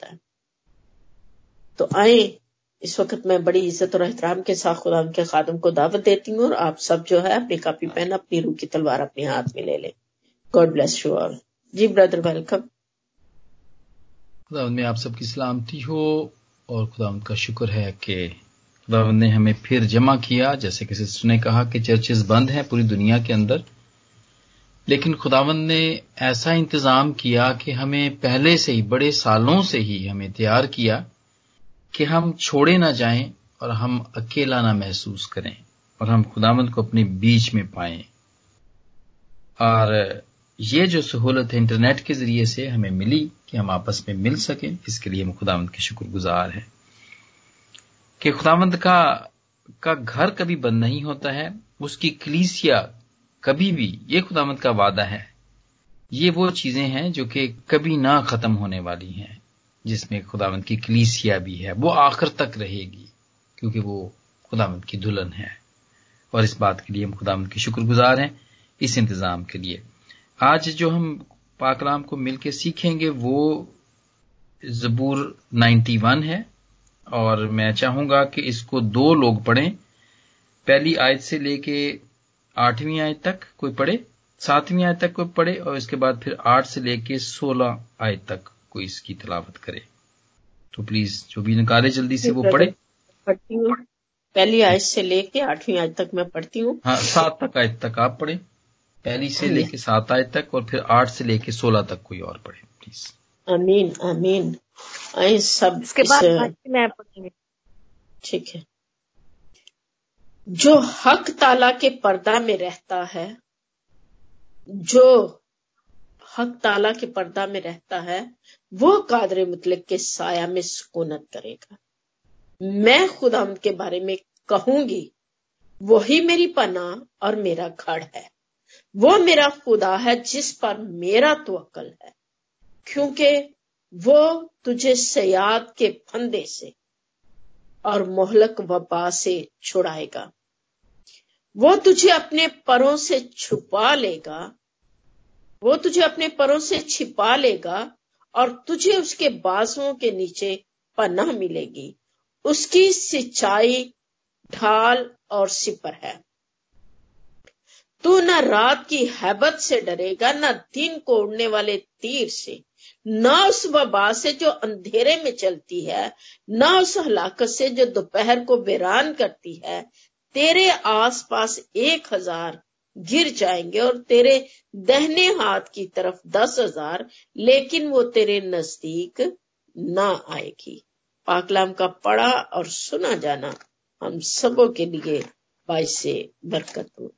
होता है। तो आए, इस वक्त मैं बड़ी इज़्ज़त और एहतराम के साथ खुदा के खादम को दावत देती हूँ और आप सब जो है अपनी कापी पेन, अपनी रूह की तलवार अपने हाथ में ले लें। God bless you all ji brother welcome खुदा में आप सबकी सलामती हो और खुदा का शुक्र है कि खुदा ने हमें फिर जमा किया। जैसे कि सिस्टर ने कहा कि चर्चेस बंद हैं पूरी दुनिया के अंदर लेकिन खुदावंद ने ऐसा इंतज़ाम किया कि हमें पहले से ही, बड़े सालों से ही हमें तैयार किया कि हम छोड़े ना जाएँ और हम अकेला ना महसूस करें और हम खुदावंद को अपने बीच में पाएँ। और ये जो सहूलत है इंटरनेट के ज़रिए से हमें मिली कि हम आपस में मिल सकें, इसके लिए हम खुदावंद के शुक्रगुजार हैं। कि खुदावंद का का घर कभी बंद नहीं होता है, उसकी कलीसिया कभी भी ये खुदावंद का वादा है। ये वो चीज़ें हैं जो कि कभी ना खत्म होने वाली हैं, जिसमें खुदावंद की कलीसिया भी है। वो आखिर तक रहेगी, क्योंकि वो खुदावंद की दुल्हन है। और इस बात के लिए हम खुदावंद के शुक्रगुजार हैं, इस इंतज़ाम के लिए। आज जो हम पाकलाम को मिलकर सीखेंगे, वो जबूर 91 है, और मैं चाहूँगा कि इसको दो लोग पढ़ें। पहली आयत से लेके आठवीं आयत तक कोई पढ़े सातवीं आयत तक कोई पढ़े और इसके बाद फिर आठ से लेके सोलह आयत तक कोई इसकी तलावत करे। तो प्लीज़ जो भी निकाले जल्दी से वो पढ़े। पढ़ती हूँ। पहली आयत से लेके आठवीं आयत तक मैं पढ़ती हूँ। हाँ सात तक आयत तक आप पढ़े। पहली से लेके सात आयत तक और फिर आठ से लेके सोलह तक कोई और पढ़े प्लीज़ अमीन अमीन सब इसके बाद मैं पढ़ूँगी। ठीक है। जो हक ताला के पर्दा में रहता है, जो हक ताला के पर्दा में रहता है, वो कादर मुतलक के साया में सुकूनत करेगा। मैं खुदा के बारे में कहूँगी, वही मेरी पना और मेरा घर है। वो मेरा खुदा है जिस पर मेरा तो अकल है, क्योंकि वो तुझे सयाद के फंदे से और मोहलक वबा से छुड़ाएगा। वो तुझे अपने परों से छुपा लेगा। वो तुझे अपने परों से छिपा लेगा और तुझे उसके बाजुओं के नीचे पनाह मिलेगी। उसकी सिंचाई ढाल और सिपर है। तू न रात की हैबत से डरेगा, न दिन को उड़ने वाले तीर से। न उस वबा से जो अंधेरे में चलती है, न उस हलाकत से जो दोपहर को वीरान करती है। तेरे आसपास एक हज़ार गिर जाएँगे और तेरे दहने हाथ की तरफ़ दस हज़ार, लेकिन वो तेरे नज़दीक ना आएगी। पाकलाम का पढ़ा और सुना जाना हम सबों के लिए बाईस बरकत हो।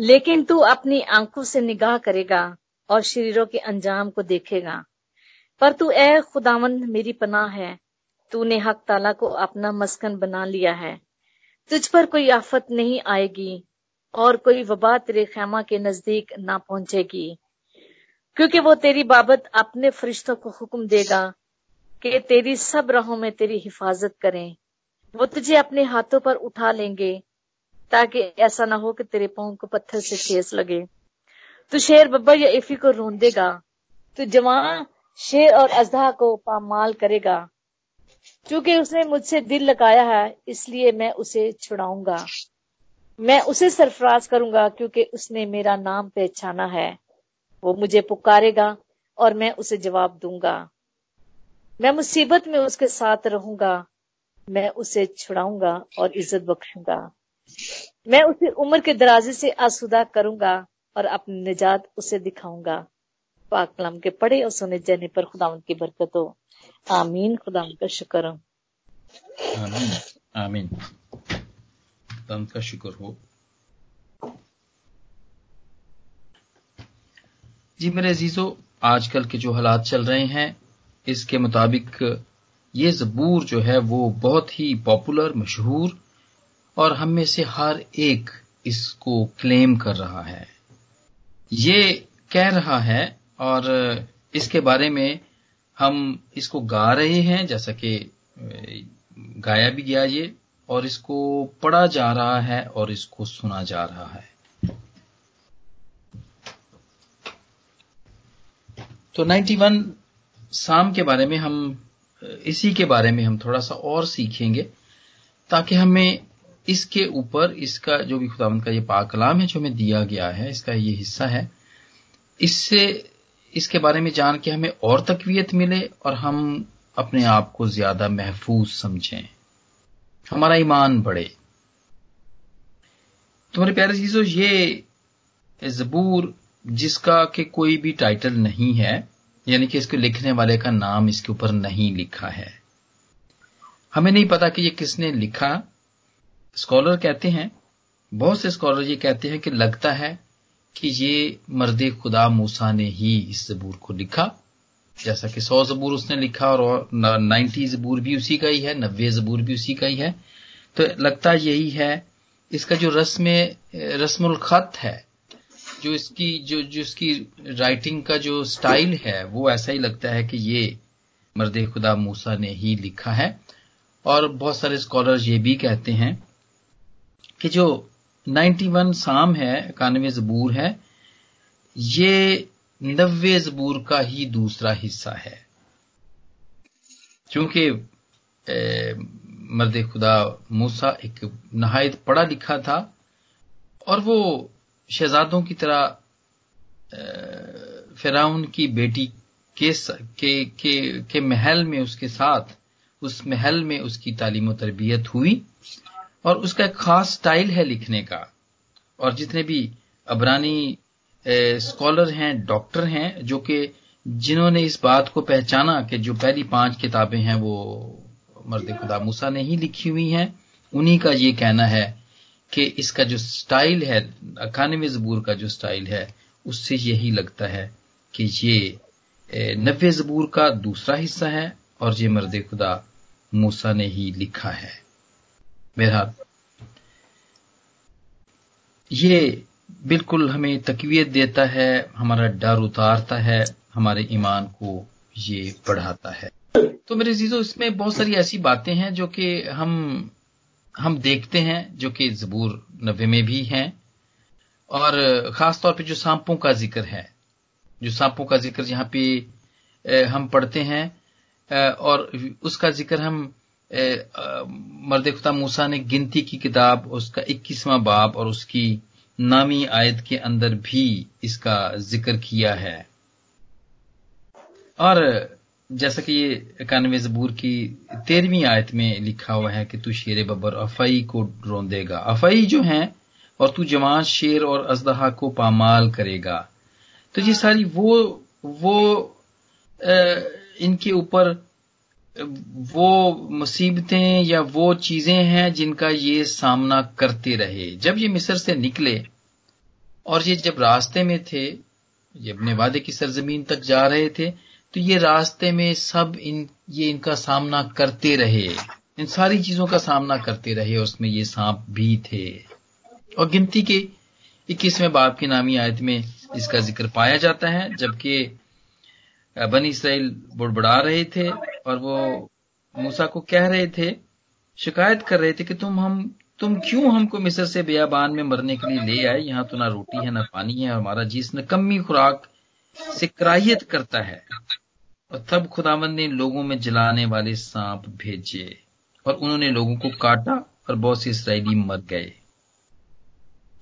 लेकिन तू अपनी आँखों से निगाह करेगा और शरीरों के अंजाम को देखेगा। पर तू, ए खुदावंद, मेरी पनाह है। तूने हक ताला को अपना मस्कन बना लिया है। तुझ पर कोई आफत नहीं आएगी और कोई वबा तेरे खेमा के नज़दीक ना पहुंचेगी। क्योंकि वो तेरी बाबत अपने फरिश्तों को हुक्म देगा कि तेरी सब राहों में तेरी हिफाजत करें। वो तुझे अपने हाथों पर उठा लेंगे ताकि ऐसा ना हो कि तेरे पाँव को पत्थर से ठेस लगे। तू शेर बब्बा या इफी को रोंदेगा। तू जवान, शेर और अजहा को पामाल करेगा। क्योंकि उसने मुझसे दिल लगाया है, इसलिए मैं उसे छुड़ाऊँगा। मैं उसे सरफराज करूँगा क्योंकि उसने मेरा नाम पहचाना है। वो मुझे पुकारेगा और मैं उसे जवाब दूँगा। मैं मुसीबत में उसके साथ रहूँगा, मैं उसे छुड़ाऊँगा और इज़्ज़त बख्शूँगा। मैं उसे उम्र के दराजे से आसुदा करूँगा और अपनी निजात उसे दिखाऊँगा। पाक कलाम के पढ़े और सुने जाने पर खुदा की बरकत। हो आमीन खुदा का शुक्र हो। आमीन आमीन। खुदा का शुक्र हो। जी मेरे अजीजों, आजकल के जो हालात चल रहे हैं, इसके मुताबिक ये जबूर जो है वो बहुत ही पॉपुलर मशहूर और हम में से हर एक इसको क्लेम कर रहा है। ये कह रहा है और इसके बारे में हम इसको गा रहे हैं, जैसा कि गाया भी गया ये, और इसको पढ़ा जा रहा है और इसको सुना जा रहा है। तो 91 साम के बारे में हम इसी के बारे में हम थोड़ा सा और सीखेंगे, ताकि हमें इसके ऊपर इसका जो भी खुदावंत का ये पाक कलाम है जो हमें दिया गया है, इसका ये हिस्सा है, इससे इसके बारे में जान के हमें और तकवीत मिले और हम अपने आप को ज़्यादा महफूज समझें। हमारा ईमान बढ़े। तुम्हारे प्यारे चीज़ों, ये जबूर जिसका कि कोई भी टाइटल नहीं है, यानी कि इसके लिखने वाले का नाम इसके ऊपर नहीं लिखा है। हमें नहीं पता कि ये किसने लिखा। स्कॉलर कहते हैं, बहुत से स्कॉलर ये कहते हैं कि लगता है कि ये मर्द खुदा मूसा ने ही इस जबूर को लिखा। जैसा कि सौ जबूर उसने लिखा और नाइन्टी जबूर भी उसी का ही है, नब्बे जबूर भी उसी का ही है। तो लगता यही है, इसका जो रस्म, रस्मुल खत है, जो इसकी, जो जो इसकी राइटिंग का जो स्टाइल है, वो ऐसा ही लगता है कि ये मर्द खुदा मूसा ने ही लिखा है। और बहुत सारे स्कॉलर ये भी कहते हैं कि जो 91 साम है इक्यानवे जबूर है। ये नब्बे जबूर का ही दूसरा हिस्सा है। क्योंकि मर्द खुदा मूसा एक नहायत पढ़ा लिखा था और वो शहजादों की तरह फिराउन की बेटी के, के, के, के महल में उसके साथ उस महल में उसकी तालीम तरबियत हुई। और उसका एक खास स्टाइल है लिखने का। और जितने भी अबरानी स्कॉलर हैं, डॉक्टर हैं, जो कि जिन्होंने इस बात को पहचाना कि जो पहली पाँच किताबें हैं वो मर्द खुदा मूसा ने ही लिखी हुई हैं, उन्हीं का ये कहना है कि इसका जो स्टाइल है अखानवे जबूर का जो स्टाइल है, उससे यही लगता है कि ये नब्बे जबूर का दूसरा हिस्सा है और ये मर्द खुदा मूसा ने ही लिखा है। बहरहाल ये बिल्कुल हमें तकवीत देता है, हमारा डर उतारता है, हमारे ईमान को ये बढ़ाता है। तो मेरे जीजो, इसमें बहुत सारी ऐसी बातें हैं जो कि हम हम देखते हैं, जो कि जबूर नबे में भी हैं। और खास तौर पे जो सांपों का ज़िक्र है, जो सांपों का ज़िक्र जहाँ पे हम पढ़ते हैं और उसका ज़िक्र हम मर्द खुदा मूसा ने गिनती की किताब उसका इक्कीसवां बाब और उसकी नामी आयत के अंदर भी इसका ज़िक्र किया है। और जैसा कि ये इक्यानवे जबूर की तेरहवीं आयत में लिखा हुआ है कि तू शेर बबर अफई को रोंदेगा। अफई जो है और तू जवान शेर और अजदहा को पामाल करेगा। तो ये सारी वो वो आ, इनके ऊपर वो मुसीबतें या वो चीज़ें हैं जिनका ये सामना करते रहे। जब ये मिस्र से निकले और ये जब रास्ते में थे, ये अपने वादे की सरजमीन तक जा रहे थे तो ये रास्ते में सब इन, ये इनका सामना करते रहे। इन सारी चीज़ों का सामना करते रहे, उसमें ये सांप भी थे। और गिनती के इक्कीसवें बाप की नामी आयत में इसका ज़िक्र पाया जाता है, जबकि बनी इसराइल बुड़बड़ा रहे थे। और वो मूसा को कह रहे थे शिकायत कर रहे थे कि तुम हम तुम क्यों हमको मिस्र से बेयाबान में मरने के लिए ले आए? यहाँ तो ना रोटी है ना पानी है हमारा जीस न कमी खुराक से कराहियत करता है। और तब खुदावन ने लोगों में जलाने वाले सांप भेजे और उन्होंने लोगों को काटा और बहुत से इसराइली मर गए।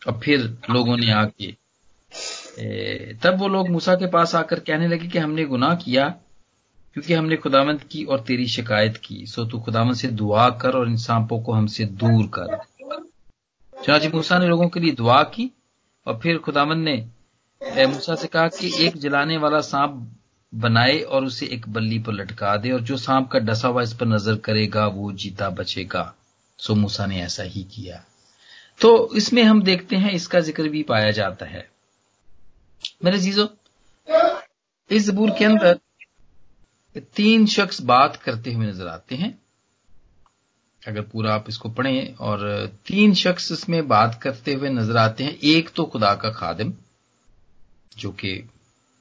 और फिर लोगों ने आके तब वो लोग मूसा के पास आकर कहने लगे कि हमने गुनाह किया क्योंकि हमने खुदावंत की और तेरी शिकायत की, सो तू खुदावंत से दुआ कर और इन सांपों को हमसे दूर कर। चनाची मूसा ने लोगों के लिए दुआ की और फिर खुदावंत ने मूसा से कहा कि एक जलाने वाला सांप बनाए और उसे एक बल्ली पर लटका दे और जो सांप का डसा हुआ इस पर नज़र करेगा, वो जीता बचेगा। सो मूसा ने ऐसा ही किया। तो इसमें हम देखते हैं, इसका ज़िक्र भी पाया जाता है। मेरे जीजो, इस जबूर के अंदर तीन शख्स बात करते हुए नज़र आते हैं। अगर पूरा आप इसको पढ़ें और तीन शख्स इसमें बात करते हुए नज़र आते हैं, एक तो खुदा का खादिम, जो कि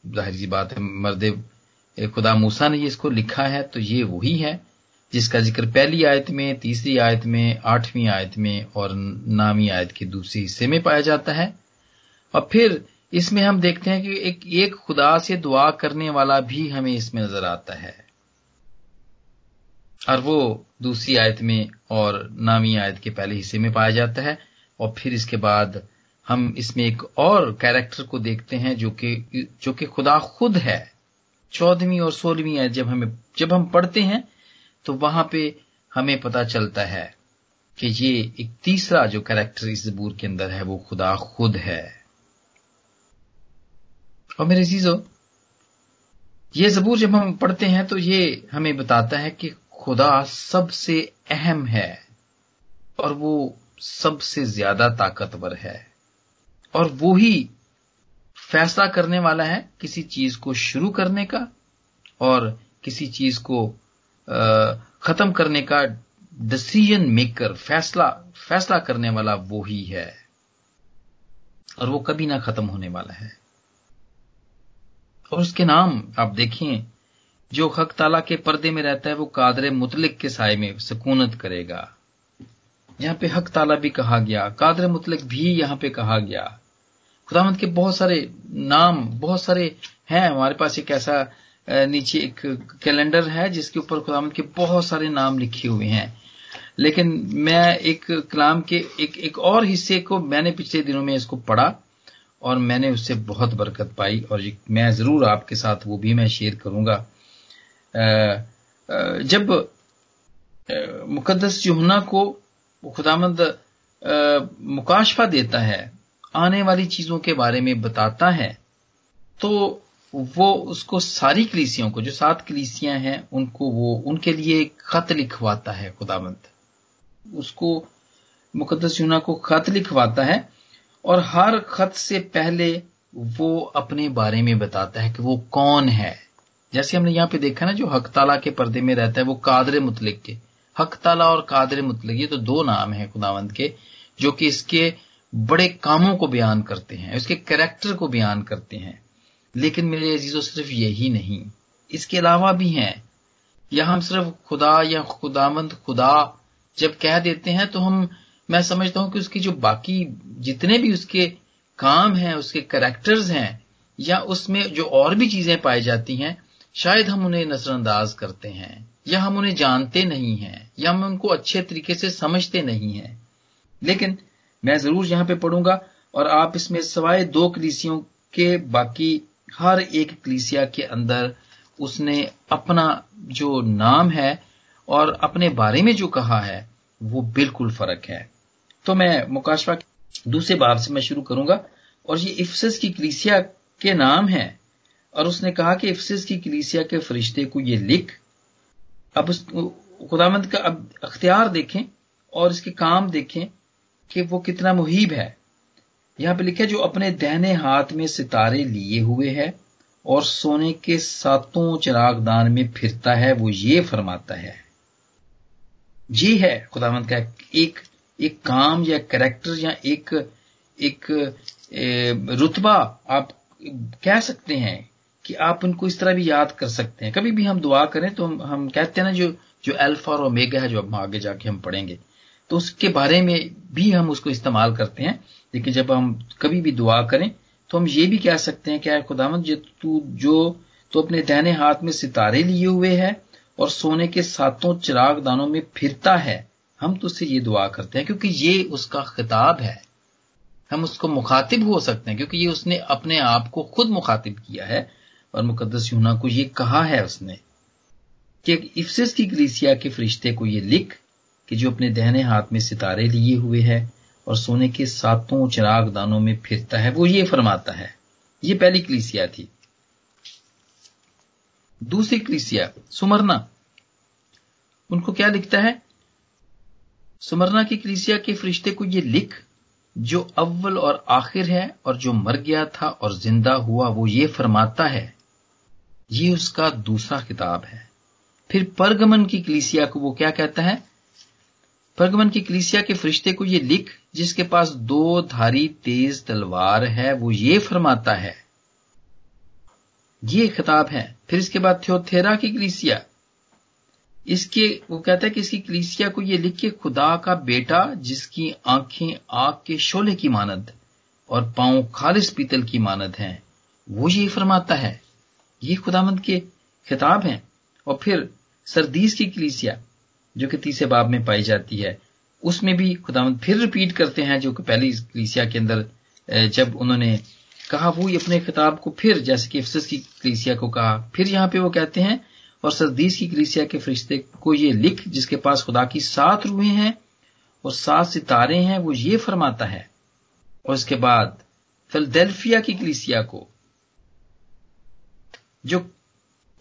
ज़ाहिर सी बात है, मर्द खुदा मूसा ने ये इसको लिखा है तो ये वही है, जिसका ज़िक्र पहली आयत में, तीसरी आयत में, आठवीं आयत में और नामी आयत के दूसरे हिस्से में पाया जाता है। और फिर इसमें हम देखते हैं कि एक एक खुदा से दुआ करने वाला भी हमें इसमें नज़र आता है। और वो दूसरी आयत में और नामी आयत के पहले हिस्से में पाया जाता है। और फिर इसके बाद हम इसमें एक और कैरेक्टर को देखते हैं जो कि जो कि खुदा खुद है। चौदहवीं और सोलहवीं आयत जब हमें, जब हम पढ़ते हैं तो वहाँ पे हमें पता चलता है कि ये एक तीसरा जो कैरेक्टर इस जबूर के अंदर है, वो खुदा खुद है। और मेरे चीज़ों ये जबूर जब हम पढ़ते हैं तो ये हमें बताता है कि खुदा सबसे अहम है और वो सबसे ज़्यादा ताकतवर है। और वो ही फैसला करने वाला है किसी चीज़ को शुरू करने का और किसी चीज़ को खत्म करने का डिसीज़न मेकर फैसला फैसला करने वाला वो ही है। और वो कभी ना खत्म होने वाला है। और उसके नाम आप देखें जो हक ताला के पर्दे में रहता है, वो कादर मुतलिक के साय में सुकूनत करेगा। यहाँ पे हक ताला भी कहा गया, कादर मुतलिक भी यहाँ पे कहा गया। खुदामंद के बहुत सारे नाम, बहुत सारे हैं। हमारे पास एक ऐसा नीचे एक कैलेंडर है, जिसके ऊपर खुदामंद के बहुत सारे नाम लिखे हुए हैं। लेकिन मैं एक कलाम के, एक एक और हिस्से को मैंने पिछले दिनों में इसको पढ़ा। और मैंने उससे बहुत बरकत पाई और मैं ज़रूर आपके साथ वो भी मैं शेयर करूँगा। जब मुकदस युहना को खुदामंद मुकाशफा देता है, आने वाली चीज़ों के बारे में बताता है तो वो उसको सारी कलीसियों को, जो सात कलीसियाँ हैं, उनको वो, उनके लिए एक खत लिखवाता है खुदामंद। उसको मुकदस यूना को खत लिखवाता है और हर खत से पहले वो अपने बारे में बताता है कि वो कौन है। जैसे हमने यहाँ पे देखा ना, जो हकताला के पर्दे में रहता है, वो कादर मुतलिक के। हकताला और कादर मुतलिक, ये तो दो नाम है खुदावंत के, जो कि इसके बड़े कामों को बयान करते हैं उसके कैरेक्टर को बयान करते हैं। लेकिन मेरे अजीजों, सिर्फ़ यही नहीं, इसके अलावा भी हैं। या हम सिर्फ़ खुदा या खुदामंद खुदा जब कह देते हैं तो हम मैं समझता हूँ कि उसकी जो बाकी जितने भी उसके काम हैं, उसके करेक्टर्स हैं, या उसमें जो और भी चीज़ें पाई जाती हैं, शायद हम उन्हें नजरअंदाज करते हैं, या हम उन्हें जानते नहीं हैं, या हम उनको अच्छे तरीके से समझते नहीं हैं। लेकिन मैं ज़रूर यहाँ पे पढ़ूँगा और आप इसमें सवाए दो कलीसियों के बाकी हर एक कलीसिया के अंदर उसने अपना जो नाम है और अपने बारे में जो कहा है, वो बिल्कुल फ़र्क है। तो मैं मुकाशवा के दूसरे बाब से मैं शुरू करूँगा। और ये इफ्सिस की कलीसिया के नाम है। और उसने कहा कि इफ्सिस की कलीसिया के फरिश्ते को ये लिख। अब उस खुदामंद का अब अख्तियार देखें और इसके काम देखें कि वो कितना मुहिब है। यहाँ पे लिखा जो अपने दहने हाथ में सितारे लिए हुए है और सोने के सातों चिरागदान में फिरता है, वो ये फरमाता है। ये है, खुदावंत का एक एक काम या करेक्टर या एक एक रुतबा आप कह सकते हैं कि आप उनको इस तरह भी याद कर सकते हैं। कभी भी हम दुआ करें तो हम, हम कहते हैं ना जो जो अल्फ़ा और ओमेगा है जो अब आगे जाके हम पढ़ेंगे। तो उसके बारे में भी हम उसको इस्तेमाल करते हैं। लेकिन जब हम कभी भी दुआ करें तो हम ये भी कह सकते हैं क्या खुदामंद जो तू जो तो अपने दहने हाथ में सितारे लिए हुए है और सोने के सातों चिराग दानों में फिरता है हम तो उससे ये दुआ करते हैं, क्योंकि ये उसका खिताब है। हम उसको मुखातिब हो सकते हैं, क्योंकि ये उसने अपने आप को खुद मुखातिब किया है, और मुकदस यूना को ये कहा है उसने कि इफ्सिस की कलीसिया के फरिश्ते को ये लिख कि जो अपने दहने हाथ में सितारे लिए हुए है और सोने के सातों चिराग दानों में फिरता है, वो ये फरमाता है। ये पहली कलीसिया थी। दूसरी कलीसिया, सुमरना, उनको क्या लिखता है? सुमरना की कलीसिया के फरिश्ते को ये लिख, जो अव्वल और आखिर है और जो मर गया था और ज़िंदा हुआ, वो ये फरमाता है, ये उसका दूसरा किताब है। फिर परगमन की कलीसिया को वो क्या कहता है? परगमन की कलीसिया के फरिश्ते को ये लिख, जिसके पास दो धारी तेज तलवार है, वो ये फरमाता है, ये खिताब है। फिर इसके बाद थ्योथेरा की कलीसिया इसके, वो कहता है कि इसकी कलीसिया को ये लिख के खुदा का बेटा, जिसकी आँखें आग के शोले की मानद और पाँव खालिश पीतल की मानद हैं, वो ये फरमाता है। ये खुदामंद के खिताब हैं। और फिर सरदीस की कलीसिया जो कि तीसरे बाब में पाई जाती है, उसमें भी खुदामंद फिर रिपीट करते हैं, जो कि पहली कलीसिया के अंदर जब उन्होंने कहा, वो अपने खिताब को फिर, जैसे कि अफसस की कलीसिया को कहा, फिर यहाँ पे वो कहते हैं और सरदीस की कलीसिया के फरिश्ते को ये लिख, जिसके पास खुदा की सात रूहें हैं और सात सितारे हैं, वो ये फरमाता है। और इसके बाद फिलडेल्फिया की कलीसिया को, जो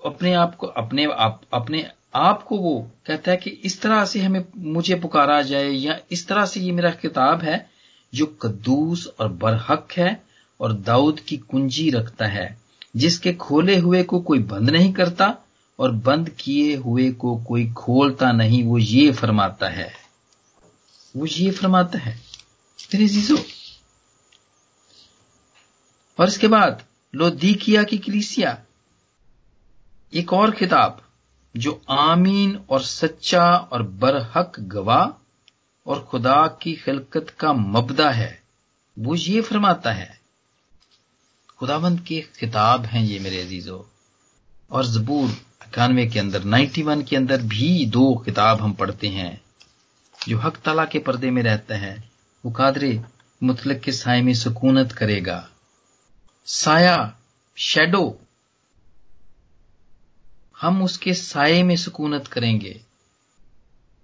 अपने आप को, अपने आप अपने आप को वो कहता है कि इस तरह से हमें, मुझे पुकारा जाए, या इस तरह से ये मेरा किताब है, जो कद्दूस और बरहक है और दाऊद की कुंजी रखता है, जिसके खोले हुए को कोई बंद नहीं करता और बंद किए हुए को कोई खोलता नहीं, वो ये फरमाता है। वो ये फरमाता है जीजो और इसके बाद, लोदीकिया की कलीसिया। एक और किताब जो आमीन और सच्चा और बरहक गवाह और खुदा की खिलकत का मबदा है, वो ये फरमाता है। खुदाबंद की किताब हैं ये, मेरे अजीजों। और जबूर इक्यानवे के अंदर 91 के अंदर भी दो किताब हम पढ़ते हैं, जो हक तला के पर्दे में रहता है। वो कादरे मुतलक के साय में सुकूनत करेगा। साया शेडो हम उसके साय में सुकूनत करेंगे।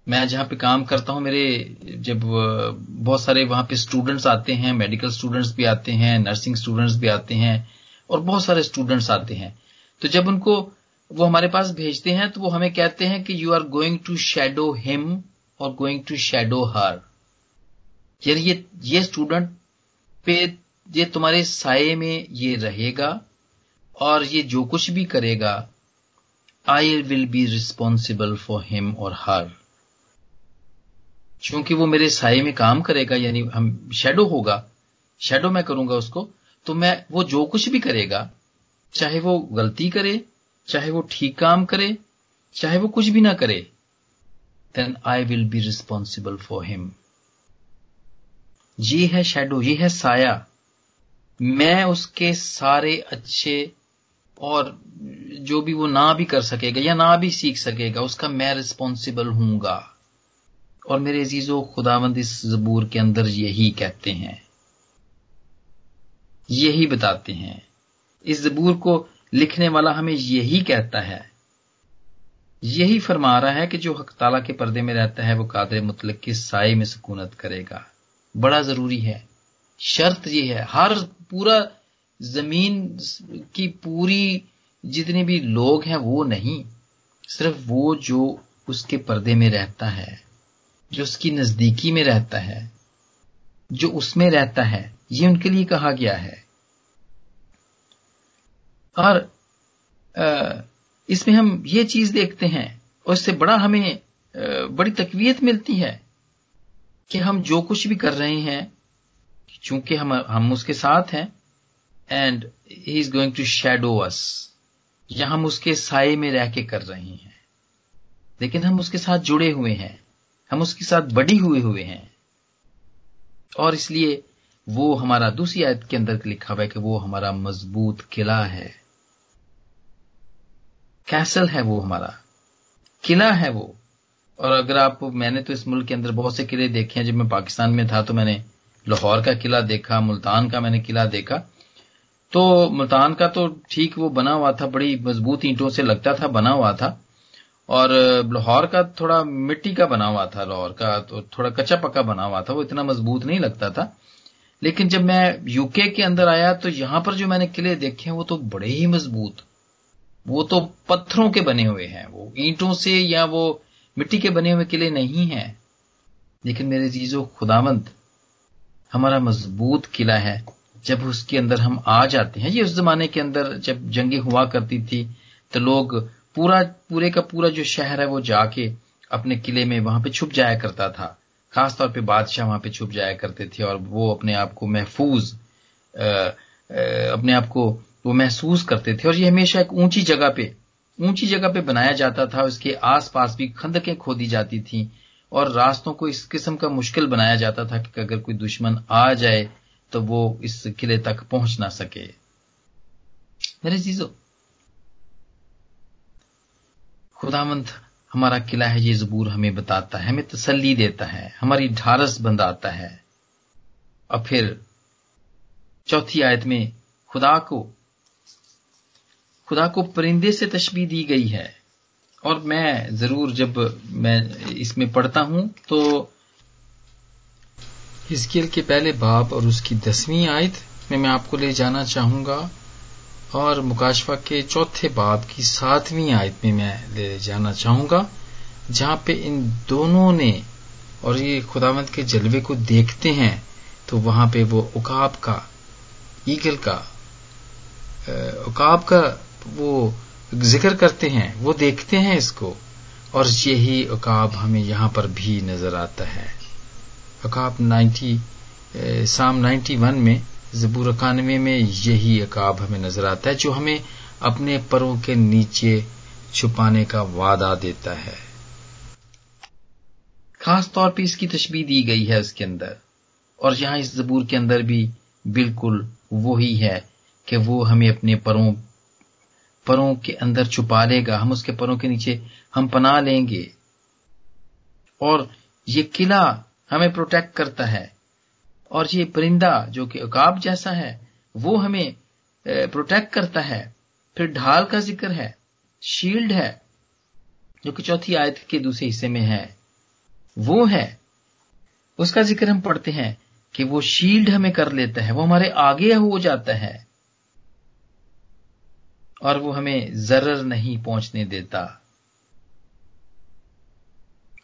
मैं जहाँ पे काम करता हूँ, मेरे जब बहुत सारे वहाँ पे स्टूडेंट्स आते हैं मेडिकल स्टूडेंट्स भी आते हैं नर्सिंग स्टूडेंट्स भी आते हैं, और बहुत सारे स्टूडेंट्स आते हैं। तो जब उनको वो हमारे पास भेजते हैं तो वो हमें कहते हैं कि you are going to shadow him और गोइंग टू शेडो हर यानी ये ये स्टूडेंट पे, ये तुम्हारे साय में ये रहेगा और ये जो कुछ भी करेगा I will be responsible for him और हर क्योंकि वो मेरे साय में काम करेगा, यानी हम शेडो होगा शेडो मैं करूँगा उसको तो मैं, वो जो कुछ भी करेगा, चाहे वो गलती करे चाहे वो ठीक काम करे, चाहे वो कुछ भी ना करे then I will be responsible for him ये है शेडो ये है साया। मैं उसके सारे अच्छे और जो भी वो ना भी कर सकेगा या ना भी सीख सकेगा, उसका मैं रिस्पॉन्सिबल हूँगा। और मेरे अजीजो, खुदावंद इस जबूर के अंदर यही कहते हैं। यही बताते हैं। इस जबूर को लिखने वाला हमें यही कहता है। यही फरमा रहा है कि जो हक ताला के पर्दे में रहता है, वो कादर मुतलक की साय में सुकूनत करेगा। बड़ा ज़रूरी है। शर्त यह है, हर पूरा ज़मीन की पूरी जितने भी लोग हैं, वो नहीं। सिर्फ़ वो जो उसके पर्दे में रहता है, जो उसकी नजदीकी में रहता है, जो उसमें रहता है, ये उनके लिए कहा गया है। और इसमें हम ये चीज़ देखते हैं और इससे बड़ा हमें बड़ी तकवीत मिलती है कि हम जो कुछ भी कर रहे हैं चूँकि हम हम उसके साथ हैं and he is going to shadow us या हम उसके साय में रह के कर रहे हैं। लेकिन हम उसके साथ जुड़े हुए हैं। हम उसके साथ बड़ी हुए हुए हैं। और इसलिए वो हमारा दूसरी आयत के अंदर लिखा हुआ है कि वो हमारा मज़बूत किला है। कैसल है वो हमारा? किला है वो। और अगर आप, मैंने तो इस मुल्क के अंदर बहुत से किले देखे हैं। जब मैं पाकिस्तान में था तो मैंने लाहौर का किला देखा, मुल्तान का मैंने किला देखा। तो मुल्तान का तो ठीक वो बना हुआ था, बड़ी मज़बूत ईंटों से लगता था, बना हुआ था। और लाहौर का थोड़ा मिट्टी का बना हुआ था, लाहौर का तो थोड़ा कच्चा पक्का बना हुआ था, वो इतना मज़बूत नहीं लगता था। लेकिन जब मैं यूके के अंदर आया तो यहाँ पर जो मैंने किले देखे हैं, वो तो बड़े ही मज़बूत। वो तो पत्थरों के बने हुए हैं, वो ईंटों से या वो मिट्टी के बने हुए किले नहीं हैं। लेकिन मेरे चीज़ों खुदावंत, हमारा मज़बूत किला है। जब उसके अंदर हम आ जाते हैं, ये उस जमाने के अंदर जब जंगे हुआ करती थी तो लोग पूरा, पूरे का पूरा जो शहर है वो जाके अपने किले में वहाँ पे छुप जाया करता था। खासतौर पे बादशाह वहाँ पे छुप जाया करते थे और वो अपने आप को महफूज अपने आप को वो महसूस करते थे और ये हमेशा एक ऊँची जगह पे, ऊँची जगह पे बनाया जाता था उसके आसपास भी खंदकें खोदी जाती थी और रास्तों को इस किस्म का मुश्किल बनाया जाता था कि अगर कोई दुश्मन आ जाए तो वो इस किले तक पहुँच ना सके। मेरे चीज़ों खुदामंद हमारा किला है, ये जबूर हमें बताता है, हमें तसल्ली देता है, हमारी ढारस बंधाता है। और फिर चौथी आयत में खुदा को खुदा को परिंदे से तशबी दी गई है। और मैं ज़रूर जब मैं इसमें पढ़ता हूँ तो हिस्कियल के पहले बाब और उसकी दसवीं आयत में मैं आपको ले जाना चाहूँगा, और मुकाशफा के चौथे बाब की सातवीं आयत में मैं ले जाना चाहूँगा, जहाँ पे इन दोनों ने, और ये खुदावंत के जलवे को देखते हैं तो वहाँ पे वो उकाब का, ईगल का उकाब का वो ज़िक्र करते हैं, वो देखते हैं इसको, और यही अकाब हमें यहाँ पर भी नज़र आता है। उकाब 90 साम 91 में, जबूर इकानवे में यही अकाब हमें नज़र आता है, जो हमें अपने परों के नीचे छुपाने का वादा देता है। खास तौर पे इसकी तशबी दी गई है उसके अंदर, और यहाँ इस जबूर के अंदर भी बिल्कुल वही है कि वो हमें अपने परों परों के अंदर छुपा लेगा, हम उसके परों के नीचे हम पना लेंगे। और ये किला हमें प्रोटेक्ट करता है। और ये परिंदा जो कि उकाब जैसा है, वो हमें प्रोटेक्ट करता है। फिर ढाल का ज़िक्र है शील्ड है, जो कि चौथी आयत के दूसरे हिस्से में है। वो है, उसका ज़िक्र हम पढ़ते हैं कि वो शील्ड हमें कर लेता है, वो हमारे आगे हो जाता है। और वो हमें जरर नहीं पहुँचने देता।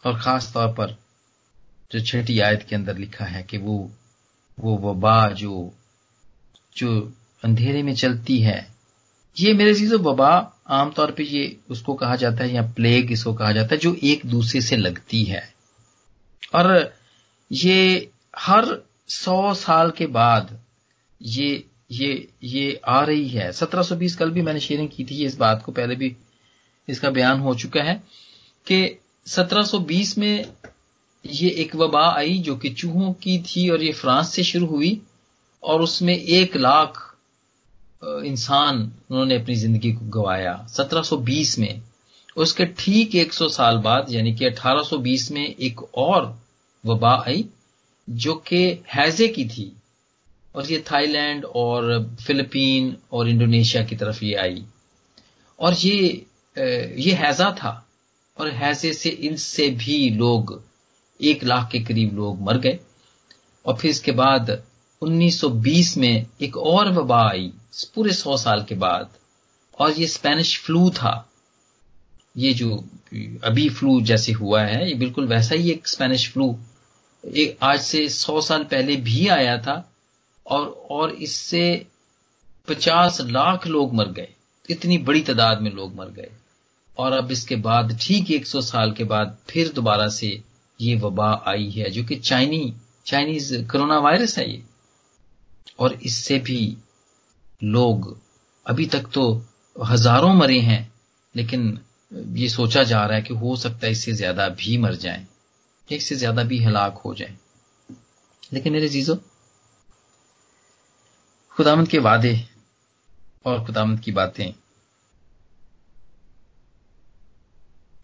और खास तौर पर जो छठी आयत के अंदर लिखा है कि वो वो वबा जो जो अंधेरे में चलती है। ये मेरे चीज़ों वबा आमतौर पे ये उसको कहा जाता है या प्लेग इसको कहा जाता है जो एक दूसरे से लगती है। और ये हर सौ साल के बाद ये ये ये आ रही है। 1720 कल भी मैंने शेयरिंग की थी इस बात को पहले भी इसका बयान हो चुका है कि 1720 में ये एक वबा आई जो कि चूहों की थी और ये फ्रांस से शुरू हुई और उसमें एक लाख इंसान उन्होंने अपनी ज़िंदगी को गवाया 1720 में। उसके ठीक 100 साल बाद, यानी कि 1820 में एक और वबा आई जो कि हैजे की थी। और ये थाईलैंड और फिलीपीन और इंडोनेशिया की तरफ़ ये आई। और ये ये हैजा था और हैजे से इनसे भी लोग, एक लाख के करीब लोग मर गए। और फिर इसके बाद 1920 में एक और वबा आई, पूरे सौ साल के बाद। और ये स्पेनिश फ्लू था। ये जो अभी फ्लू जैसे हुआ है, ये बिल्कुल वैसा ही एक स्पेनिश फ्लू। एक आज से सौ साल पहले भी आया था। और और इससे पचास लाख लोग मर गए। इतनी बड़ी तादाद में लोग मर गए। और अब इसके बाद ठीक एक सौ साल के बाद फिर दोबारा से ये वबा आई है, जो कि चाइनी, चाइनीज़ कोरोना वायरस है ये। और इससे भी लोग अभी तक तो हज़ारों मरे हैं, लेकिन ये सोचा जा रहा है कि हो सकता है इससे ज़्यादा भी मर जाएँ इससे ज़्यादा भी हलाक हो जाएँ। लेकिन मेरे जीजो खुदामंद के वादे और खुदामंद की बातें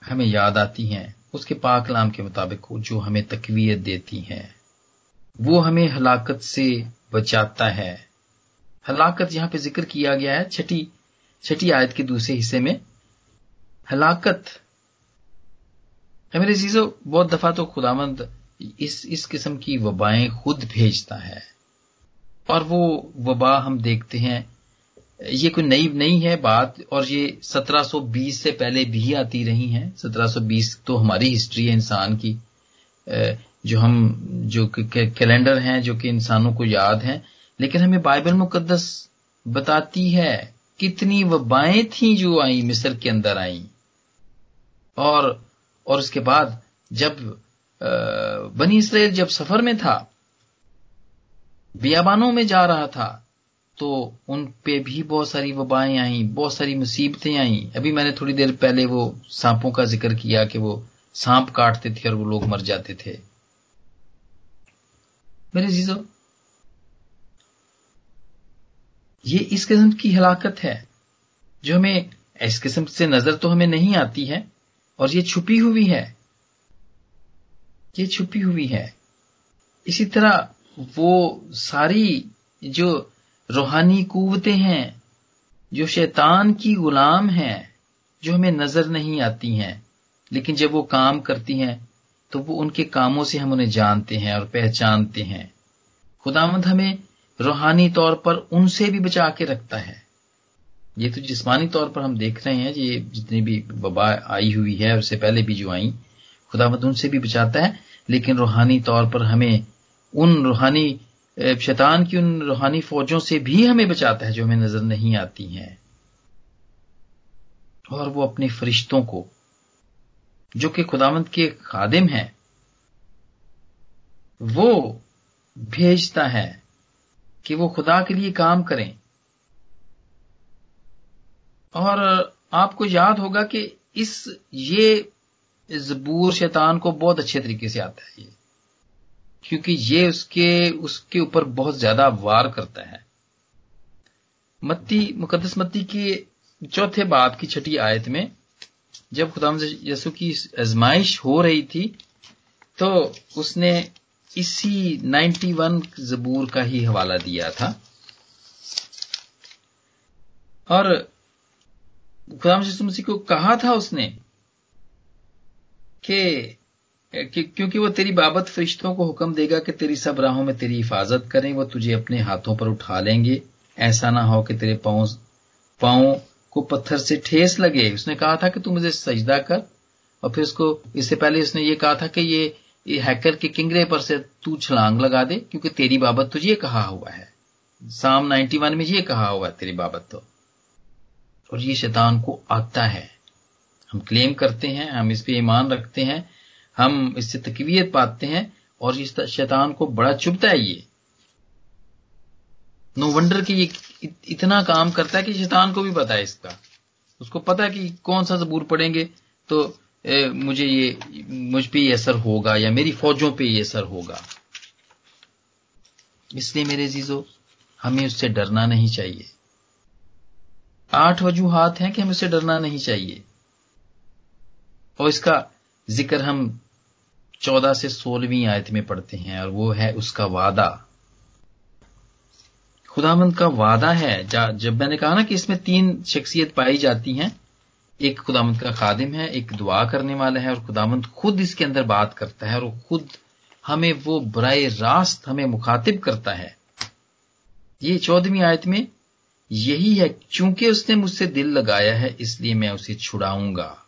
हमें याद आती हैं। उसके पाकलाम के मुताबिक जो हमें तकवीत देती हैं, वो हमें हलाकत से बचाता है। हलाकत यहाँ पे ज़िक्र किया गया है, छठी छठी आयत के दूसरे हिस्से में, हलाकत। मेरे चीज़ों बहुत दफ़ा तो खुदामंद इस इस किस्म की वबाएँ खुद भेजता है। और वो वबा हम देखते हैं। ये कोई नई नहीं है बात, और ये 1720 से पहले भी आती रही हैं। 1720 तो हमारी हिस्ट्री है इंसान की। जो हम, जो कैलेंडर हैं, जो कि इंसानों को याद हैं। लेकिन हमें बाइबल मुकद्दस बताती है कितनी वबाएँ थी जो आई, मिस्र के अंदर आई। और और उसके बाद जब बनी इसराइल जब सफ़र में था बियाबानों में जा रहा था तो उन पे भी बहुत सारी वबाएँ आई, बहुत सारी मुसीबतें आई। अभी मैंने थोड़ी देर पहले वो सांपों का ज़िक्र किया कि वो सांप काटते थे और वो लोग मर जाते थे। मेरे जीजो, ये इस किस्म की हलाकत है जो हमें, इस किस्म से नज़र तो हमें नहीं आती है, और ये छुपी हुई है। ये छुपी हुई है। इसी तरह वो सारी जो रूहानी कुवतें हैं, जो शैतान की गुलाम हैं, जो हमें नज़र नहीं आती हैं, लेकिन जब वो काम करती हैं तो वो उनके कामों से हम उन्हें जानते हैं और पहचानते हैं। खुदामंद हमें रूहानी तौर पर उनसे भी बचा के रखता है। ये तो जिस्मानी तौर पर हम देख रहे हैं, ये जितनी भी वबा आई हुई है, उससे पहले भी जो आई खुदामंद उनसे भी बचाता है, लेकिन रूहानी तौर पर हमें उन रूहानी शैतान की उन रूहानी फौजों से भी हमें बचाता है जो हमें नज़र नहीं आती हैं। और वो अपने फरिश्तों को, जो कि खुदामंद के खादिम हैं, वो भेजता है कि वो खुदा के लिए काम करें। और आपको याद होगा कि इस, ये जबूर शैतान को बहुत अच्छे तरीके से आता है ये। क्योंकि ये उसके उसके ऊपर बहुत ज़्यादा वार करता है। मत्ती मुकदस मत्ती की चौथे बाप की छठी आयत में जब खुदाम यसु की आजमाइश हो रही थी तो उसने इसी 91 जबूर का ही हवाला दिया था। और खुदाम यसु मसीह को कहा था उसने कि क्योंकि वो तेरी बाबत फरिश्तों को हुक्म देगा कि तेरी सब राहों में तेरी हिफाजत करें वो तुझे अपने हाथों पर उठा लेंगे। ऐसा ना हो कि तेरे पाँव पाँव को पत्थर से ठेस लगे। उसने कहा था कि तू मुझे सजदा कर। और फिर उसको इससे पहले उसने ये कहा था कि ये, ये हैकर के किंगरे पर से तू छलांग लगा दे क्योंकि तेरी बाबत तुझे कहा हुआ है। साम 91 में ये कहा हुआ है तेरी बाबत तो। और ये शैतान को आता है। हम क्लेम करते हैं हम इस पे ईमान रखते हैं। हम इससे तकवीत पाते हैं और इस शैतान को बड़ा चुभता है ये। नो वंडर कि ये इतना काम करता है कि शैतान को भी पता है इसका। उसको पता है कि कौन सा जबूर पढ़ेंगे तो ए, मुझे ये मुझ पे ये असर होगा या मेरी फौजों पे ये असर होगा। इसलिए मेरे जीजो हमें उससे डरना नहीं चाहिए। आठ वजूहत हैं कि हमें उससे डरना नहीं चाहिए। और इसका ज़िक्र हम चौदह से सोलहवीं आयत में पढ़ते हैं और वो है उसका वादा। खुदामंद का वादा है जब मैंने कहा ना कि इसमें तीन शख्सियत पाई जाती हैं, एक खुदामंद का खादिम है, एक दुआ करने वाला है और खुदामंद खुद इसके अंदर बात करता है और खुद हमें वो बरए रास्त हमें मुखातिब करता है। ये चौदहवीं आयत में यही है, चूँकि उसने मुझसे दिल लगाया है, इसलिए मैं उसे छुड़ाऊँगा।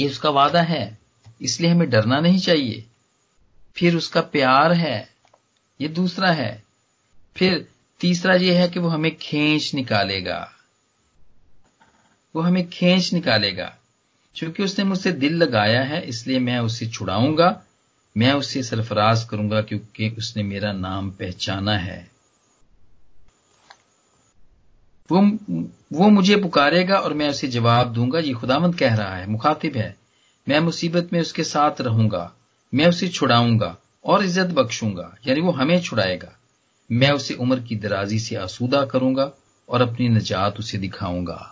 ये उसका वादा है, इसलिए हमें डरना नहीं चाहिए। फिर उसका प्यार है, ये दूसरा है। फिर तीसरा ये है कि वो हमें खींच निकालेगा। वो हमें खींच निकालेगा। क्योंकि उसने मुझसे दिल लगाया है, इसलिए मैं उसे छुड़ाऊँगा, मैं उसे सरफराज करूँगा, क्योंकि उसने मेरा नाम पहचाना है। वो वो मुझे पुकारेगा और मैं उसे जवाब दूँगा ये खुदामंद कह रहा है, मुखातिब है। मैं मुसीबत में उसके साथ रहूँगा, मैं उसे छुड़ाऊँगा और इज़्ज़त बख्शूँगा, यानी वो हमें छुड़ाएगा। मैं उसे उम्र की दराजी से आसूदा करूँगा और अपनी निजात उसे दिखाऊँगा।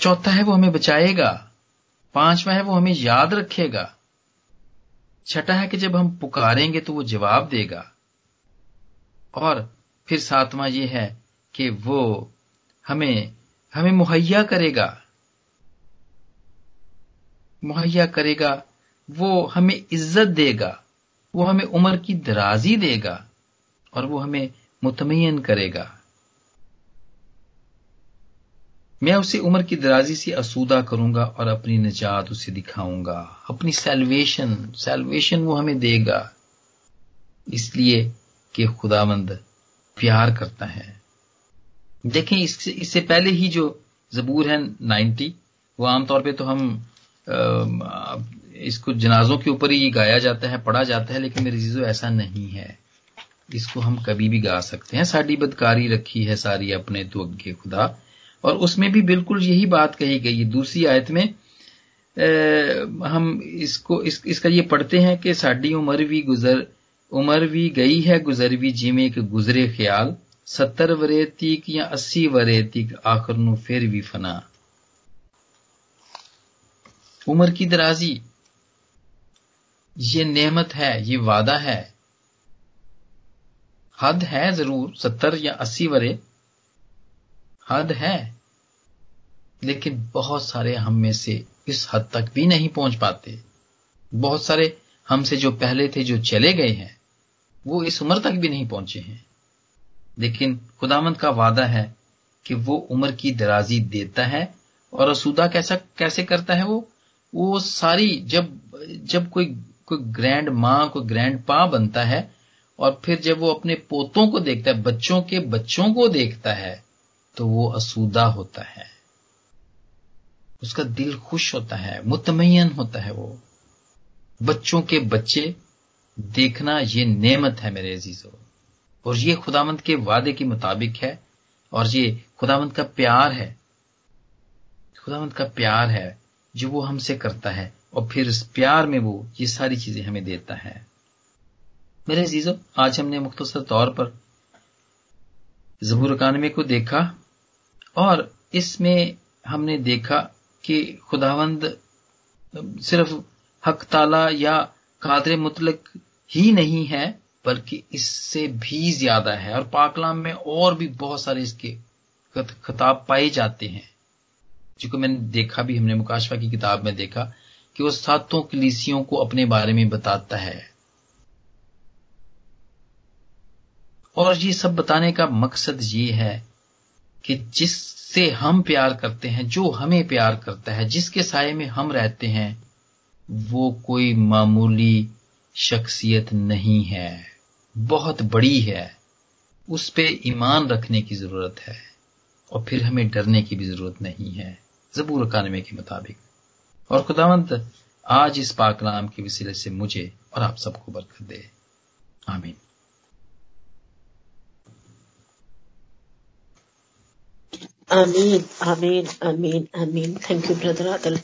चौथा है, वो हमें बचाएगा। पांचवा है, वो हमें याद रखेगा। छठा है कि जब हम पुकारेंगे तो वो जवाब देगा। और फिर सातवां ये है कि वो हमें हमें मुहैया करेगा। मुहैया करेगा, वो हमें इज़्ज़त देगा, वो हमें उम्र की दराजी देगा और वो हमें मुतमयन करेगा। मैं उसे उम्र की दराजी से असूदा करूँगा और अपनी निजात उसे दिखाऊँगा। अपनी सेल्वेशन सेल्वेशन वो हमें देगा। इसलिए कि खुदामंद प्यार करता है। देखें इससे इससे पहले ही जो जबूर है नाइन्टी वो आमतौर पे तो हम इसको जनाजों के ऊपर ही गाया जाता है पढ़ा जाता है लेकिन मेरे जीजो ऐसा नहीं है। इसको हम कभी भी गा सकते हैं। साड़ी बदकारी रखी है सारी अपने तो अगे खुदा। और उसमें भी बिल्कुल यही बात कही गई है। दूसरी आयत में आ, हम इसको इस, इसका ये पढ़ते हैं कि साड़ी उम्र भी गुजर उम्र भी गई है गुजर भी जिमे के गुजरे ख्याल। सत्तर वरे तीक या अस्सी वरे तीक आखिर नु फिर भी फना। उम्र की दराजी, ये नेमत है, ये वादा है। हद है ज़रूर, सत्तर या अस्सी वरे। हद है, लेकिन बहुत सारे हम में से इस हद तक भी नहीं पहुँच पाते। बहुत सारे हमसे जो पहले थे, जो चले गए हैं, वो इस उम्र तक भी नहीं पहुँचे हैं। लेकिन खुदामंद का वादा है कि वो उम्र की दराजी देता है और असूदा कैसा, कैसे करता है वो? वो सारी जब जब कोई कोई ग्रैंड माँ, कोई ग्रैंड पा बनता है और फिर जब वो अपने पोतों को देखता है, बच्चों के बच्चों को देखता है तो वो असूदा होता है। उसका दिल खुश होता है मुतमयन होता है वो। बच्चों के बच्चे, देखना ये नेमत है मेरे अजीजों। और ये खुदामंद के वादे के मुताबिक है, और ये खुदामंद का प्यार है। खुदामंद का प्यार है जो वो हमसे करता है, और फिर इस प्यार में वो ये सारी चीज़ें हमें देता है। मेरे अजीजों, आज हमने मुख्तसर तौर पर जबूर कानमे को देखा, और इसमें हमने देखा कि खुदावंद सिर्फ़ हक ताला या कादर मुतलक ही नहीं है बल्कि इससे भी ज़्यादा है और पाकलाम में और भी बहुत सारे इसके खिताब पाए जाते हैं। जिनको मैंने देखा भी, हमने मुकाशवा की किताब में देखा कि वो सातों कलीसियों को अपने बारे में बताता है। और ये सब बताने का मकसद ये है कि जिससे हम प्यार करते हैं, जो हमें प्यार करता है, जिसके साय में हम रहते हैं, वो कोई मामूली शख्सियत नहीं है। बहुत बड़ी है, उस पे ईमान रखने की ज़रूरत है, और फिर हमें डरने की भी ज़रूरत नहीं है, जबूर कानमे के मुताबिक। और खुदावंत, आज इस पाकलाम के वसीले से मुझे और आप सबको बरकत दे। आमीन। आमीन आमीन आमीन आमीन। थैंक यू ब्रदर आदल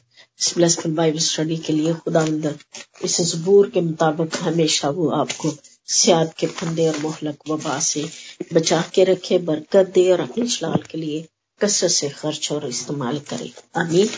इस ब्लेसफुल बाइबल स्टडी के लिए खुदा इस जबूर के मुताबिक हमेशा वो आपको सियाद के फंदे और मोहलक वबा से बचा के रखे, बरकत दे और अपने चलाल के लिए कसरत से खर्च और इस्तेमाल करे। आमीन।